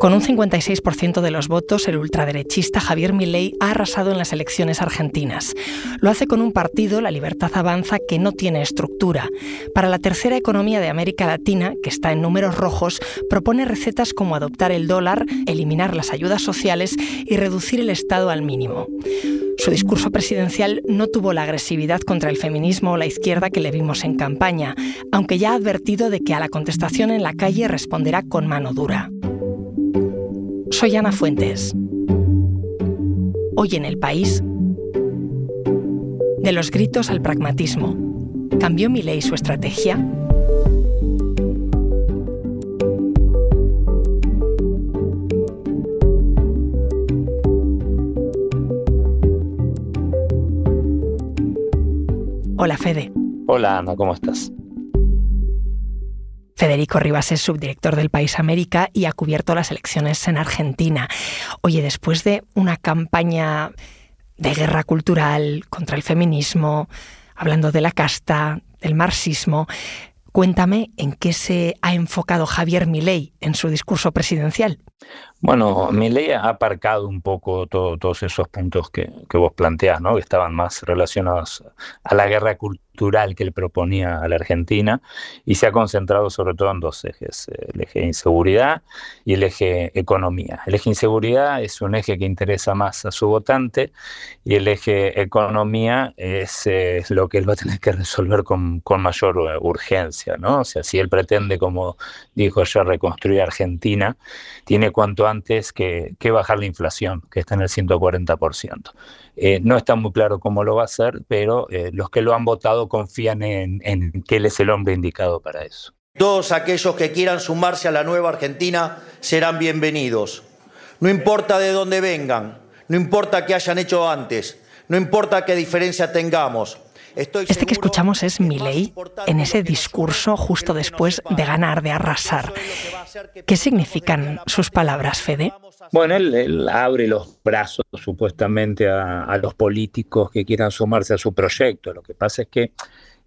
Con un 56% de los votos, el ultraderechista Javier Milei ha arrasado en las elecciones argentinas. Lo hace con un partido, La Libertad Avanza, que no tiene estructura. Para la tercera economía de América Latina, que está en números rojos, propone recetas como adoptar el dólar, eliminar las ayudas sociales y reducir el Estado al mínimo. Su discurso presidencial no tuvo la agresividad contra el feminismo o la izquierda que le vimos en campaña, aunque ya ha advertido de que a la contestación en la calle responderá con mano dura. Soy Ana Fuentes. Hoy en el país, de los gritos al pragmatismo, ¿cambió mi ley su estrategia? Hola Fede. Hola Ana, ¿cómo estás? Federico Rivas es subdirector del País América y ha cubierto las elecciones en Argentina. Oye, después de una campaña de guerra cultural contra el feminismo, hablando de la casta, del marxismo, cuéntame en qué se ha enfocado Javier Milei en su discurso presidencial. Bueno, Milei ha aparcado un poco todos esos puntos que, vos planteás, ¿no? que estaban más relacionados a la guerra cultural que él proponía a la Argentina y se ha concentrado sobre todo en dos ejes, el eje inseguridad y el eje economía. El eje inseguridad es un eje que interesa más a su votante y el eje economía es lo que él va a tener que resolver con, mayor urgencia, ¿no? O sea, si él pretende, como dijo ya, reconstruir Argentina, tiene cuanto antes que, que bajar la inflación, que está en el 140%. Eh, no está muy claro cómo lo va a hacer, pero eh, los que lo han votado confían en, en que él es el hombre indicado para eso. Todos aquellos que quieran sumarse a la nueva Argentina serán bienvenidos. No importa de dónde vengan, no importa qué hayan hecho antes, no importa qué diferencia tengamos. Este que escuchamos es Milei en ese discurso justo después de ganar, de arrasar. ¿Qué significan sus palabras, Fede? Bueno, él, abre los brazos supuestamente a, los políticos que quieran sumarse a su proyecto. Lo que pasa es que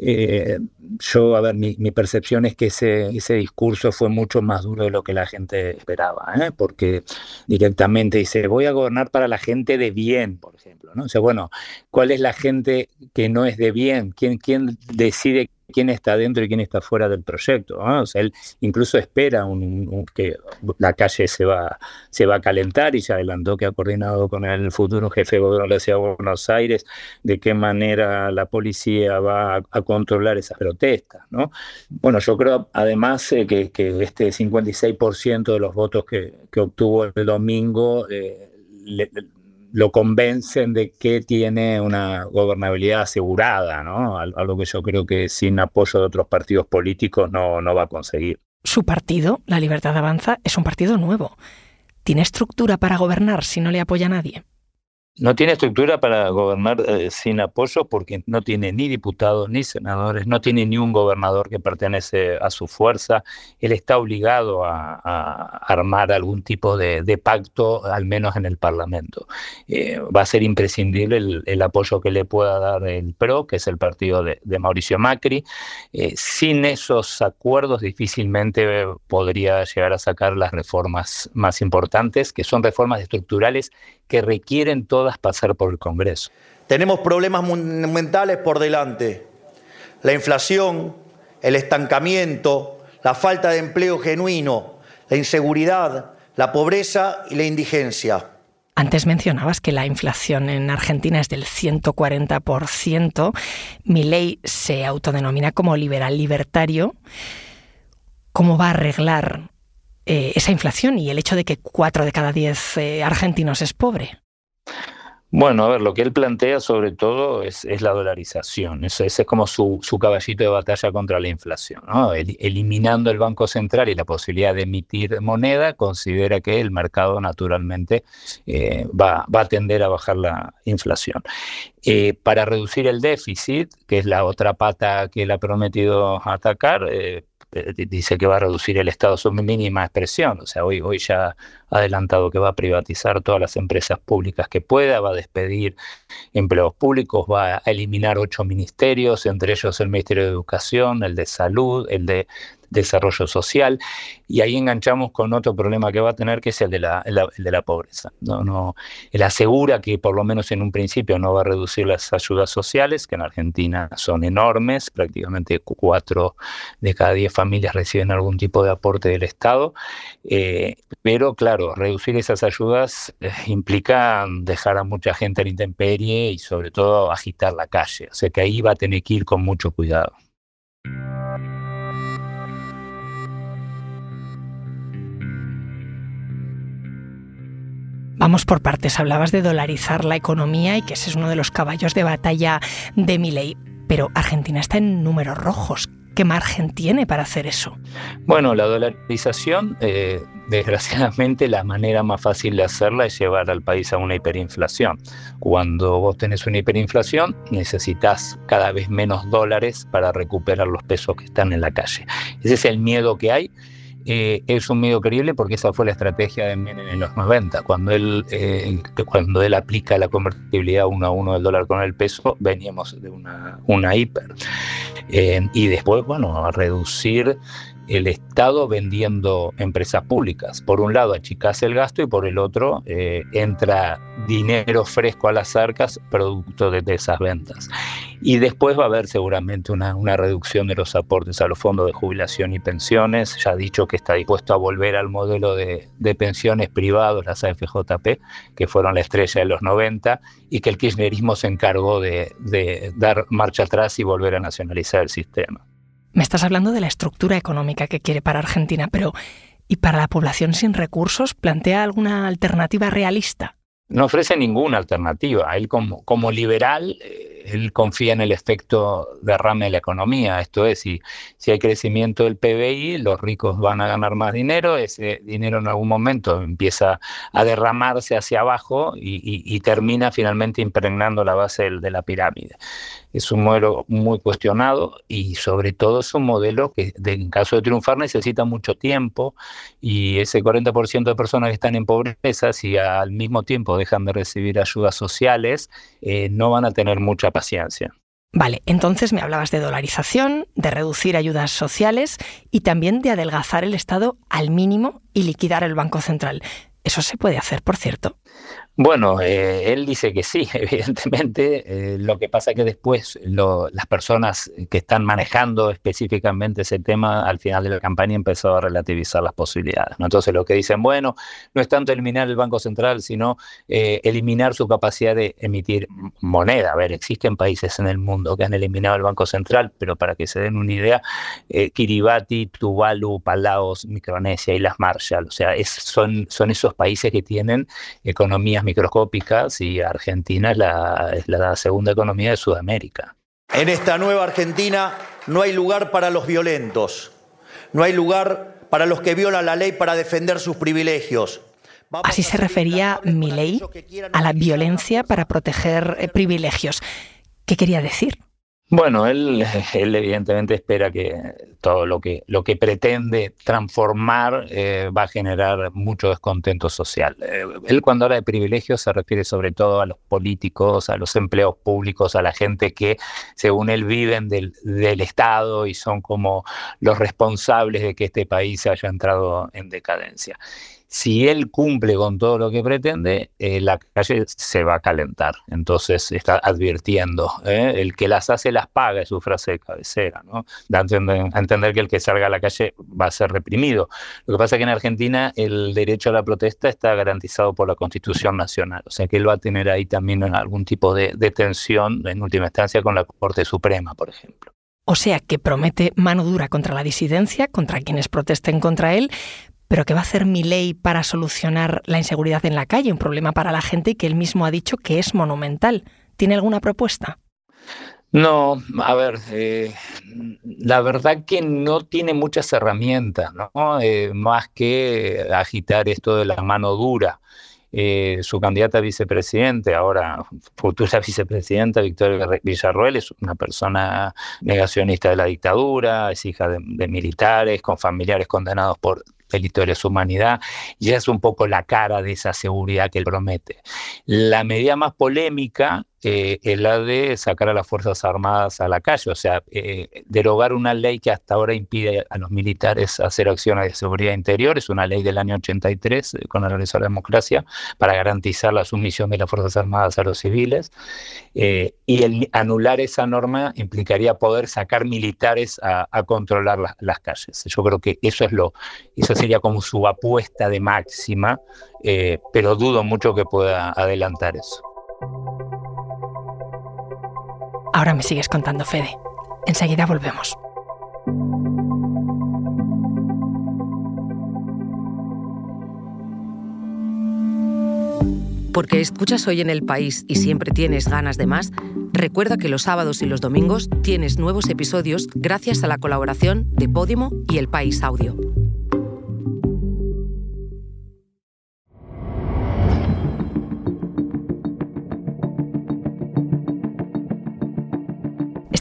eh, yo, a ver, mi, percepción es que ese, ese, discurso fue mucho más duro de lo que la gente esperaba, ¿eh? porque directamente dice, voy a gobernar para la gente de bien, por ejemplo. ¿no? O sea, bueno, ¿cuál es la gente que no es de bien? ¿Quién, quién decide quién está dentro y quién está fuera del proyecto. O sea, él incluso espera que la calle se va, se va a calentar y se adelantó que ha coordinado con el futuro jefe de gobierno de la Ciudad de Buenos Aires de qué manera la policía va a, controlar esas protestas. ¿no? Bueno, yo creo además eh, que, este 56% de los votos que, obtuvo el domingo eh, lo convencen de que tiene una gobernabilidad asegurada, ¿no? Algo que yo creo que sin apoyo de otros partidos políticos no, no va a conseguir. Su partido, La Libertad Avanza, es un partido nuevo. ¿Tiene estructura para gobernar si no le apoya nadie? No tiene estructura para gobernar eh, sin apoyo porque no tiene ni diputados ni senadores, no tiene ni un gobernador que pertenece a su fuerza. Él está obligado a, armar algún tipo de, pacto, al menos en el Parlamento. Eh, va a ser imprescindible el, apoyo que le pueda dar el PRO, que es el partido de, Mauricio Macri. Eh, sin esos acuerdos difícilmente podría llegar a sacar las reformas más importantes, que son reformas estructurales que requieren todas pasar por el Congreso. Tenemos problemas monumentales por delante. La inflación, el estancamiento, la falta de empleo genuino, la inseguridad, la pobreza y la indigencia. Antes mencionabas que la inflación en Argentina es del 140%. Mi ley se autodenomina como liberal libertario. ¿Cómo va a arreglar eh, esa inflación y el hecho de que cuatro de cada diez eh, argentinos es pobre? Bueno, a ver, lo que él plantea sobre todo es, la dolarización. Ese, es como su, caballito de batalla contra la inflación. eliminando el Banco Central y la posibilidad de emitir moneda, considera que el mercado naturalmente eh, va, a tender a bajar la inflación. para reducir el déficit, que es la otra pata que él ha prometido atacar, eh, dice que va a reducir el Estado a su mínima expresión, o sea, hoy, hoy ya ha adelantado que va a privatizar todas las empresas públicas que pueda, va a despedir empleos públicos, va a eliminar ocho ministerios, entre ellos el Ministerio de Educación, el de Salud, el de desarrollo social, y ahí enganchamos con otro problema que va a tener, que es el de la, de la pobreza. No, no, él asegura que por lo menos en un principio no va a reducir las ayudas sociales, que en Argentina son enormes, prácticamente cuatro de cada diez familias reciben algún tipo de aporte del Estado, eh, pero claro, reducir esas ayudas eh, implica dejar a mucha gente a intemperie y sobre todo agitar la calle, o sea que ahí va a tener que ir con mucho cuidado. Vamos por partes. Hablabas de dolarizar la economía y que ese es uno de los caballos de batalla de mi ley. Pero Argentina está en números rojos. ¿Qué margen tiene para hacer eso? Bueno, la dolarización, eh, desgraciadamente, la manera más fácil de hacerla es llevar al país a una hiperinflación. Cuando vos tenés una hiperinflación, necesitas cada vez menos dólares para recuperar los pesos que están en la calle. Ese es el miedo que hay eh, es un medio creíble porque esa fue la estrategia de Menem en los 90. Cuando él, eh, cuando él aplica la convertibilidad uno a uno del dólar con el peso, veníamos de una, una hiper. Eh, y después, bueno, a reducir el Estado vendiendo empresas públicas. Por un lado achicase el gasto y por el otro eh, entra dinero fresco a las arcas producto de, esas ventas. Y después va a haber seguramente una, una, reducción de los aportes a los fondos de jubilación y pensiones. Ya ha dicho que está dispuesto a volver al modelo de, pensiones privados, las AFJP, que fueron la estrella de los 90, y que el kirchnerismo se encargó de dar marcha atrás y volver a nacionalizar el sistema. Me estás hablando de la estructura económica que quiere para Argentina, pero ¿y para la población sin recursos plantea alguna alternativa realista? No ofrece ninguna alternativa. Él como, como liberal, eh, él confía en el efecto derrame de la economía. Esto es, si, si hay crecimiento del PBI, los ricos van a ganar más dinero, ese dinero en algún momento empieza a derramarse hacia abajo y, termina finalmente impregnando la base de la pirámide es un modelo muy cuestionado y sobre todo es un modelo que en caso de triunfar necesita mucho tiempo y ese 40% de personas que están en pobreza, si al mismo tiempo dejan de recibir ayudas sociales, eh, no van a tener mucha paciencia. Vale, entonces me hablabas de dolarización, de reducir ayudas sociales y también de adelgazar el Estado al mínimo y liquidar el Banco Central. ¿Eso se puede hacer, por cierto? Bueno, eh, él dice que sí, evidentemente. Eh, lo que pasa es que después las personas que están manejando específicamente ese tema al final de la campaña empezó a relativizar las posibilidades. Entonces lo que dicen, bueno, no es tanto eliminar el Banco Central, sino eh, eliminar su capacidad de emitir moneda. A ver, existen países en el mundo que han eliminado el Banco Central, pero para que se den una idea, Kiribati, Tuvalu, Palaos, Micronesia y las Marshall, o sea, son, son esos países que tienen economías microscópicas y Argentina es la, es la segunda economía de Sudamérica. En esta nueva Argentina no hay lugar para los violentos, no hay lugar para los que violan la ley para defender sus privilegios. Así se refería mi ley a la violencia para proteger eh, privilegios. ¿Qué quería decir? Bueno, él, evidentemente espera que todo lo que, lo que pretende transformar eh, va a generar mucho descontento social. Eh, él cuando habla de privilegios se refiere sobre todo a los políticos, a los empleos públicos, a la gente que según él viven del, del Estado y son como los responsables de que este país haya entrado en decadencia si él cumple con todo lo que pretende, eh, la calle se va a calentar. Entonces está advirtiendo, ¿eh? el que las hace las paga, es su frase de cabecera, ¿no? Da a entender, que el que salga a la calle va a ser reprimido. Lo que pasa es que en Argentina el derecho a la protesta está garantizado por la Constitución Nacional, o sea que él va a tener ahí también algún tipo de, de tensión, en última instancia, con la Corte Suprema, por ejemplo. O sea que promete mano dura contra la disidencia, contra quienes protesten contra él, pero ¿qué va a hacer mi ley para solucionar la inseguridad en la calle? Un problema para la gente que él mismo ha dicho que es monumental. ¿Tiene alguna propuesta? No, a ver, eh, la verdad que no tiene muchas herramientas, ¿no? Eh, más que agitar esto de la mano dura. Eh, su candidata a vicepresidente, ahora futura vicepresidenta, Victoria Villarroel, es una persona negacionista de la dictadura, es hija de militares, con familiares condenados por delito de humanidad, y es un poco la cara de esa seguridad que él promete. La medida más polémica eh, es de sacar a las Fuerzas Armadas a la calle, o sea, eh, derogar una ley que hasta ahora impide a los militares hacer acciones de seguridad interior, es una ley del año 83 eh, con la regreso a la democracia para garantizar la sumisión de las Fuerzas Armadas a los civiles, y el anular esa norma implicaría poder sacar militares a, controlar las calles. Yo creo que eso es lo, eso sería como su apuesta de máxima, pero dudo mucho que pueda adelantar eso. Ahora me sigues contando, Fede. Enseguida volvemos. Porque escuchas hoy en el país y siempre tienes ganas de más, recuerda que los sábados y los domingos tienes nuevos episodios gracias a la colaboración de Podimo y El País Audio.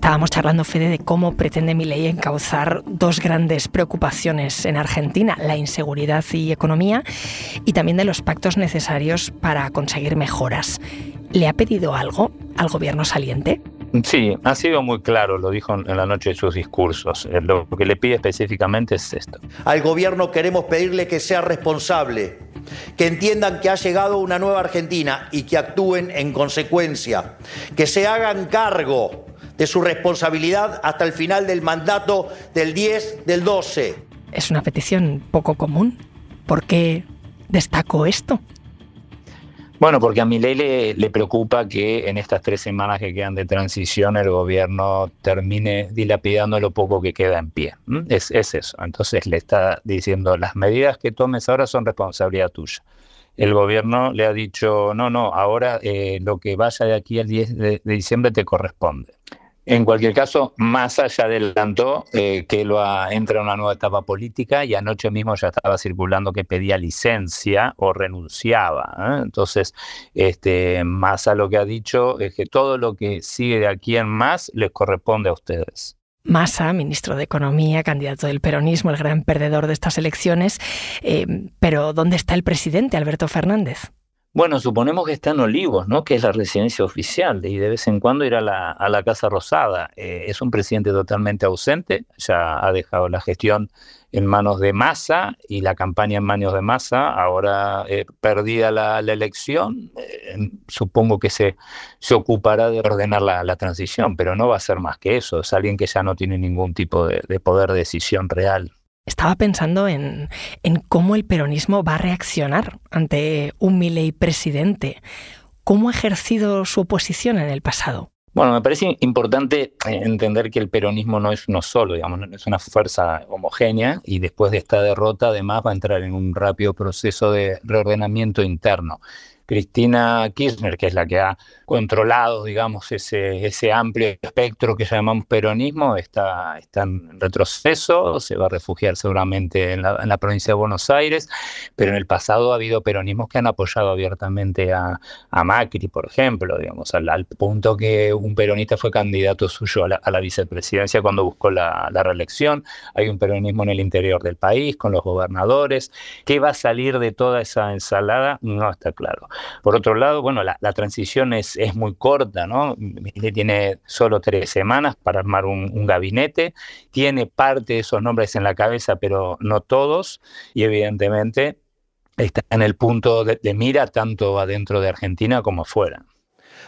Estábamos charlando, Fede, de cómo pretende mi ley encauzar dos grandes preocupaciones en Argentina, la inseguridad y economía, y también de los pactos necesarios para conseguir mejoras. ¿Le ha pedido algo al gobierno saliente? Sí, ha sido muy claro, lo dijo en la noche de sus discursos. Eh, lo que le pide específicamente es esto. Al gobierno queremos pedirle que sea responsable, que entiendan que ha llegado una nueva Argentina y que actúen en consecuencia, que se hagan cargo de su responsabilidad hasta el final del mandato del 10 del 12. Es una petición poco común. ¿Por qué destaco esto? Bueno, porque a mi le, le preocupa que en estas tres semanas que quedan de transición el gobierno termine dilapidando lo poco que queda en pie. Es, eso. Entonces le está diciendo, las medidas que tomes ahora son responsabilidad tuya. El gobierno le ha dicho, no, no, ahora eh, lo que vaya de aquí al 10 de diciembre te corresponde. En cualquier caso, Massa ya adelantó eh, que lo entra en una nueva etapa política y anoche mismo ya estaba circulando que pedía licencia o renunciaba. ¿eh? Entonces, este, Massa lo que ha dicho es que todo lo que sigue de aquí en más les corresponde a ustedes. Massa, ministro de Economía, candidato del peronismo, el gran perdedor de estas elecciones. Eh, pero ¿dónde está el presidente, Alberto Fernández? Bueno, suponemos que está en Olivos, ¿no? que es la residencia oficial, y de vez en cuando ir a la, a la Casa Rosada. Eh, es un presidente totalmente ausente, ya ha dejado la gestión en manos de Massa y la campaña en manos de Massa. Ahora, eh, perdida la, elección, eh, supongo que se, se ocupará de ordenar la, transición, pero no va a ser más que eso. Es alguien que ya no tiene ningún tipo de, de poder de decisión real. Estaba pensando en, cómo el peronismo va a reaccionar ante un Milei presidente. ¿Cómo ha ejercido su oposición en el pasado? Bueno, me parece importante entender que el peronismo no es uno solo, digamos, no es una fuerza homogénea y después de esta derrota además va a entrar en un rápido proceso de reordenamiento interno. Cristina Kirchner, que es la que ha controlado, digamos, ese, ese amplio espectro que llamamos peronismo, está, está en retroceso, se va a refugiar seguramente en la, provincia de Buenos Aires, pero en el pasado ha habido peronismos que han apoyado abiertamente a, a Macri, por ejemplo, digamos, al, punto que un peronista fue candidato suyo a la, a la vicepresidencia cuando buscó la, la, reelección. Hay un peronismo en el interior del país, con los gobernadores. ¿Qué va a salir de toda esa ensalada? No está claro. Por otro lado, bueno, la, transición es, es, muy corta, ¿no? Tiene solo tres semanas para armar un, gabinete, tiene parte de esos nombres en la cabeza, pero no todos, y evidentemente está en el punto de, de mira tanto adentro de Argentina como afuera.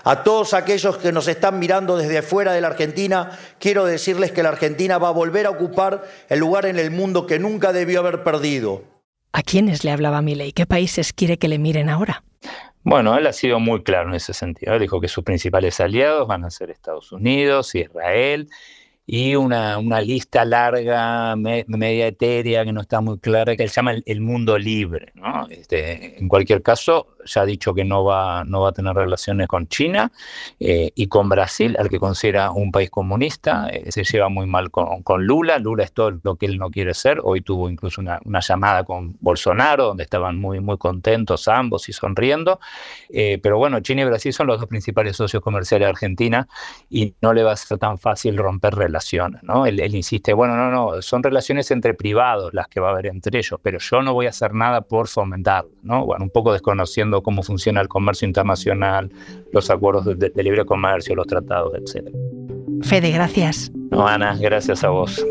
A todos aquellos que nos están mirando desde afuera de la Argentina, quiero decirles que la Argentina va a volver a ocupar el lugar en el mundo que nunca debió haber perdido. ¿A quiénes le hablaba Milei? ¿Qué países quiere que le miren ahora? Bueno, él ha sido muy claro en ese sentido. dijo que sus principales aliados van a ser Estados Unidos, Israel y una, una lista larga, media etérea, que no está muy clara, que él llama el, mundo libre. ¿no? Este, en cualquier caso, ya ha dicho que no va, no va a tener relaciones con China eh, y con Brasil, al que considera un país comunista. Eh, se lleva muy mal con, con, Lula. Lula es todo lo que él no quiere ser. Hoy tuvo incluso una, una llamada con Bolsonaro, donde estaban muy, muy contentos ambos y sonriendo. Eh, pero bueno, China y Brasil son los dos principales socios comerciales de Argentina y no le va a ser tan fácil romper relaciones ¿no? Él, insiste, bueno, no, no, son relaciones entre privados las que va a haber entre ellos, pero yo no voy a hacer nada por fomentarlo, ¿no? Bueno, un poco desconociendo cómo funciona el comercio internacional, los acuerdos de, de libre comercio, los tratados, etc. Fede, gracias. No, Ana, gracias a vos.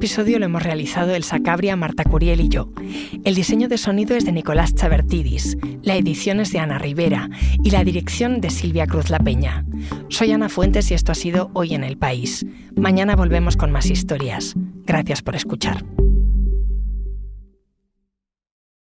Episodio lo hemos realizado el Sacabria, Marta Curiel y yo. El diseño de sonido es de Nicolás Chavertidis, la edición es de Ana Rivera y la dirección de Silvia Cruz La Peña. Soy Ana Fuentes y esto ha sido Hoy en el País. Mañana volvemos con más historias. Gracias por escuchar.